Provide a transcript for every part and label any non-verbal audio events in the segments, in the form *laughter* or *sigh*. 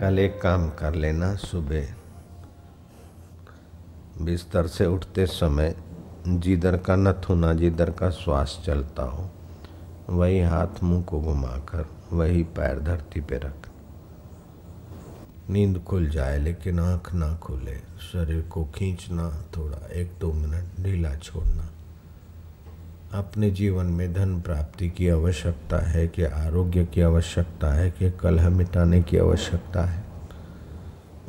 कल एक काम कर लेना, सुबह बिस्तर से उठते समय जिधर का नथुना जिधर का श्वास चलता हो, वही हाथ मुँह को घुमाकर, वही पैर धरती पे रख। नींद खुल जाए, लेकिन आँख ना खुले, शरीर को खींचना थोड़ा, एक दो मिनट ढीला छोड़ना। अपने जीवन में धन प्राप्ति की आवश्यकता है, कि आरोग्य की आवश्यकता है, कि कलह मिटाने की आवश्यकता है।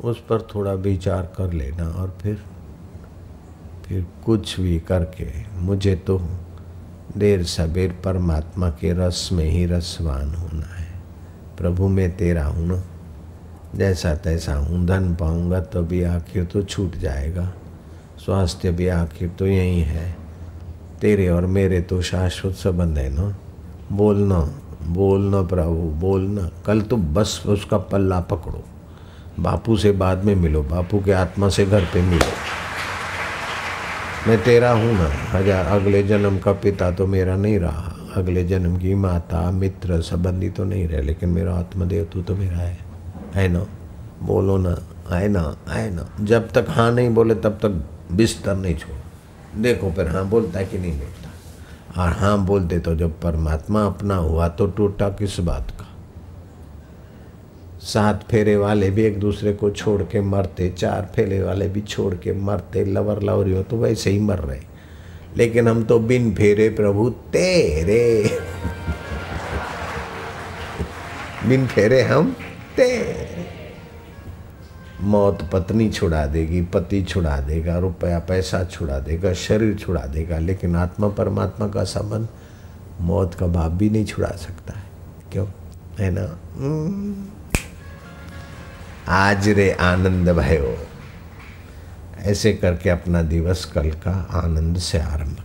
उस पर थोड़ा विचार कर लेना और फिर फिर कुछ भी करके, मुझे तो देर सबेर परमात्मा के रस में ही रसवान होना है। प्रभु, मैं तेरा हूँ ना। जैसा तैसा हूँ, धन पाऊँगा तो भी आखिर तो छूट जाएगा। स्वास्थ्य भी आखिर तो यही है। तेरे और मेरे तो शाश्वत संबंध है ना। बोलना बोलना प्रभु, बोलना। कल तो बस उसका पल्ला पकड़ो। बापू से बाद में मिलो, बापू के आत्मा से घर पे मिलो। मैं तेरा हूँ ना। हज़ार, अगले जन्म का पिता तो मेरा नहीं रहा। अगले जन्म की माता, मित्र, संबंधी तो नहीं रहे, लेकिन मेरा आत्मदेव तू तो मेरा है। है ना? बोलो ना। है ना? है ना? जब तक हाँ नहीं बोले, तब तक बिस्तर नहीं छोड़। देखो फिर हाँ बोलता है कि नहीं बोलता। और हाँ बोलते तो जब परमात्मा अपना हुआ तो टूटा किस बात का? सात फेरे वाले भी एक दूसरे को छोड़ के मरते, चार फेरे वाले भी छोड़ के मरते, लवर लवरी हो तो वैसे ही मर रहे। लेकिन हम तो बिन फेरे प्रभु तेरे। *laughs* बिन फेरे हम तेरे। मौत पत्नी छुड़ा देगी, पति छुड़ा देगा, रुपया पैसा छुड़ा देगा, शरीर छुड़ा देगा, लेकिन आत्मा परमात्मा का संबंध मौत का बाप भी नहीं छुड़ा सकता है। क्यों? है ना? आज रे आनंद भयो। ऐसे करके अपना दिवस कल का आनंद से आरंभ